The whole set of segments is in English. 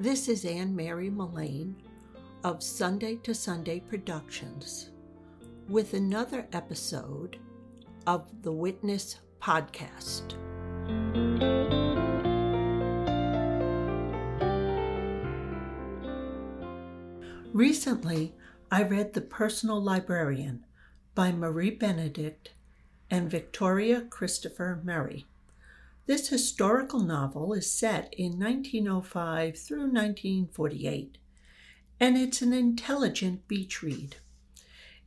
This is Ann Mary Mullane of Sunday to Sunday Productions with another episode of the Witness Podcast. Recently, I read The Personal Librarian by Marie Benedict and Victoria Christopher Murray. This historical novel is set in 1905 through 1948, and it's an intelligent beach read.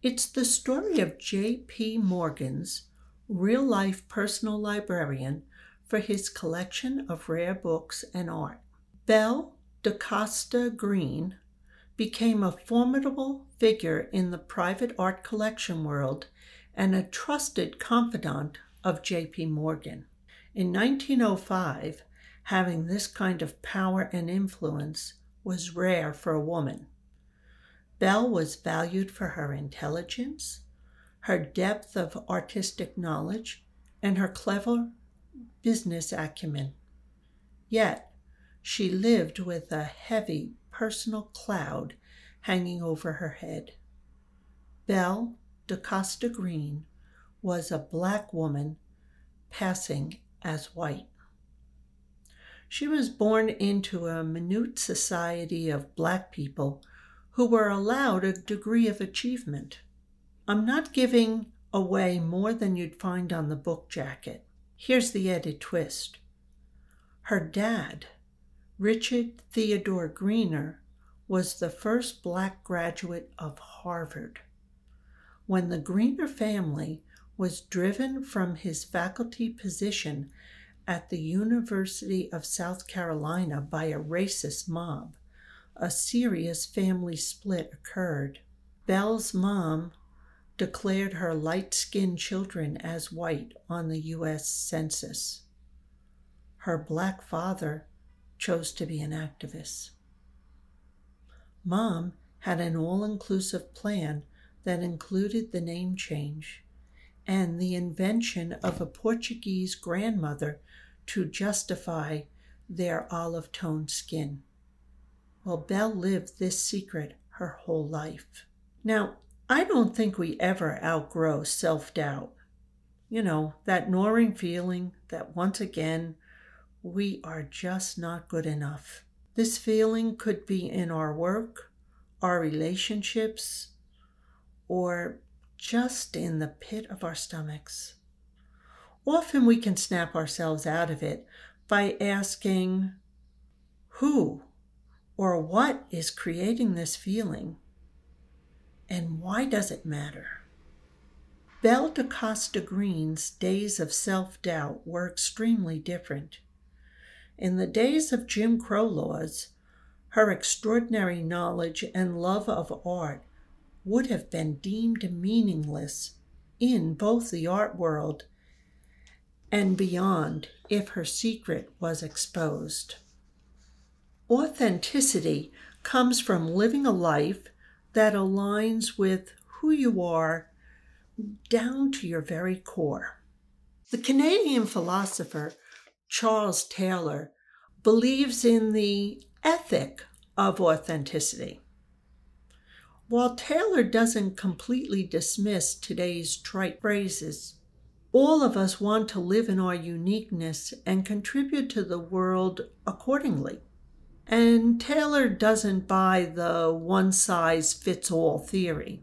It's the story of J.P. Morgan's real life personal librarian for his collection of rare books and art. Belle da Costa Greene became a formidable figure in the private art collection world and a trusted confidant of J.P. Morgan. In 1905, having this kind of power and influence was rare for a woman. Belle was valued for her intelligence, her depth of artistic knowledge, and her clever business acumen. Yet, she lived with a heavy personal cloud hanging over her head. Belle da Costa Greene was a black woman passing as white. She was born into a minute society of black people who were allowed a degree of achievement. I'm not giving away more than you'd find on the book jacket. Here's the added twist. Her dad, Richard Theodore Greener, was the first black graduate of Harvard. When the Greener family was driven from his faculty position at the University of South Carolina by a racist mob, a serious family split occurred. Belle's mom declared her light skinned children as white on the U.S. Census. Her black father chose to be an activist. Mom had an all inclusive plan that included the name change and the invention of a Portuguese grandmother to justify their olive toned skin. Well, Belle lived this secret her whole life. Now, I don't think we ever outgrow self doubt. You know, that gnawing feeling that once again we are just not good enough. This feeling could be in our work, our relationships, or just in the pit of our stomachs. Often we can snap ourselves out of it by asking, Who or what is creating this feeling? And why does it matter? Belle da Costa Greene's days of self doubt were extremely different. In the days of Jim Crow laws, her extraordinary knowledge and love of art would have been deemed meaningless in both the art world and beyond if her secret was exposed. Authenticity comes from living a life that aligns with who you are down to your very core. The Canadian philosopher Charles Taylor believes in the ethic of authenticity. While Taylor doesn't completely dismiss today's trite phrases, all of us want to live in our uniqueness and contribute to the world accordingly. And Taylor doesn't buy the one size fits all theory.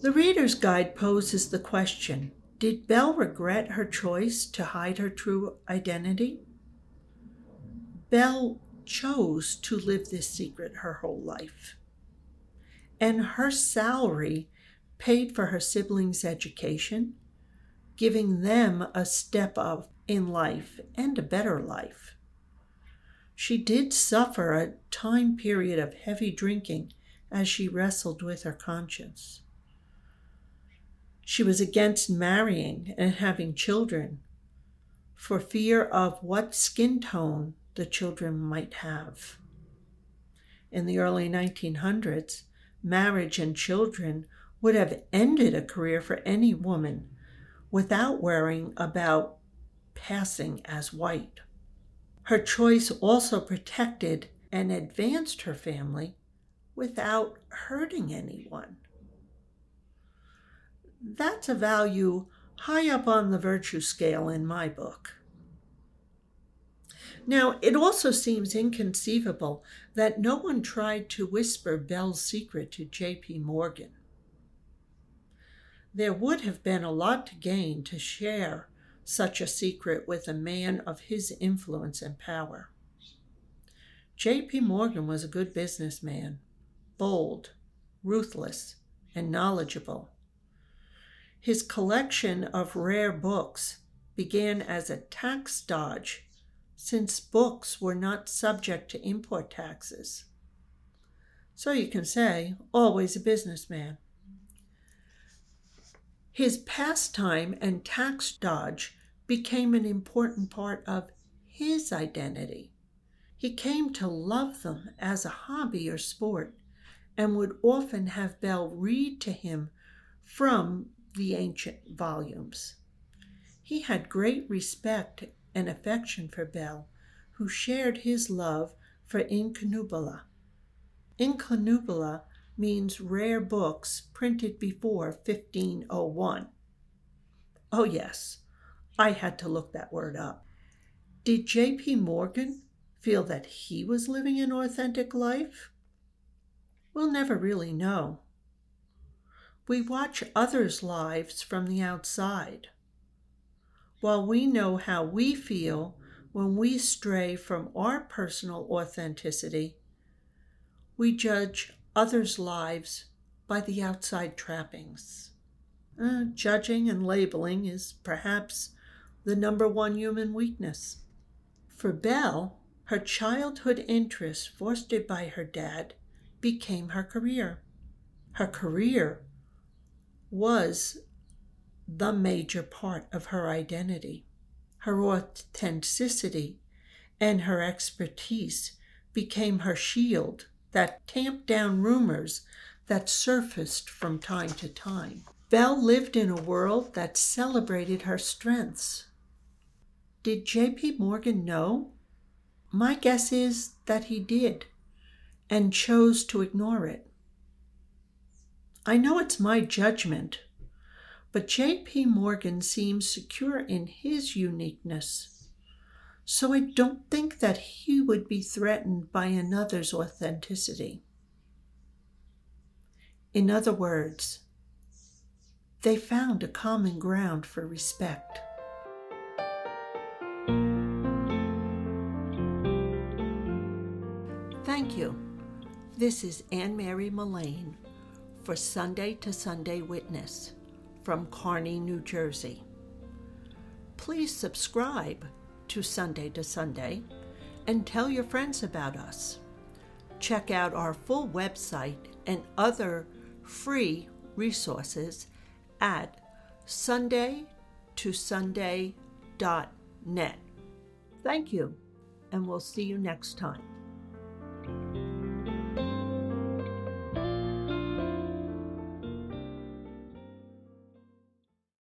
The Reader's Guide poses the question Did Belle regret her choice to hide her true identity? Belle chose to live this secret her whole life and her salary paid for her siblings' education, giving them a step up in life and a better life. She did suffer a time period of heavy drinking as she wrestled with her conscience. She was against marrying and having children for fear of what skin tone the children might have. In the early 1900s, marriage, and children would have ended a career for any woman without worrying about passing as white. Her choice also protected and advanced her family without hurting anyone. That's a value high up on the virtue scale in my book. Now, it also seems inconceivable that no one tried to whisper Belle's secret to J.P. Morgan. There would have been a lot to gain to share such a secret with a man of his influence and power. J.P. Morgan was a good businessman, bold, ruthless, and knowledgeable. His collection of rare books began as a tax dodge since books were not subject to import taxes. So you can say, always a businessman. His pastime and tax dodge became an important part of his identity. He came to love them as a hobby or sport and would often have Belle read to him from the ancient volumes. He had great respect and affection for Belle, who shared his love for incunabula. Incunabula means rare books printed before 1501. Oh, yes, I had to look that word up. Did J.P. Morgan feel that he was living an authentic life? We'll never really know. We watch others' lives from the outside while we know how we feel when we stray from our personal authenticity, we judge others' lives by the outside trappings. Uh, judging and labeling is perhaps the number one human weakness. For Belle, her childhood interests fostered by her dad became her career. Her career was the major part of her identity. Her authenticity and her expertise became her shield that tamped down rumors that surfaced from time to time. Belle lived in a world that celebrated her strengths. Did J.P. Morgan know? My guess is that he did and chose to ignore it. I know it's my judgment but J.P. Morgan seems secure in his uniqueness. So I don't think that he would be threatened by another's authenticity. In other words, they found a common ground for respect. Thank you. This is Ann Mary Mullane for Sunday to Sunday Witness from Kearny, New Jersey. Please subscribe to Sunday to Sunday and tell your friends about us. Check out our full website and other free resources at sundaytosunday.net. Thank you, and we'll see you next time.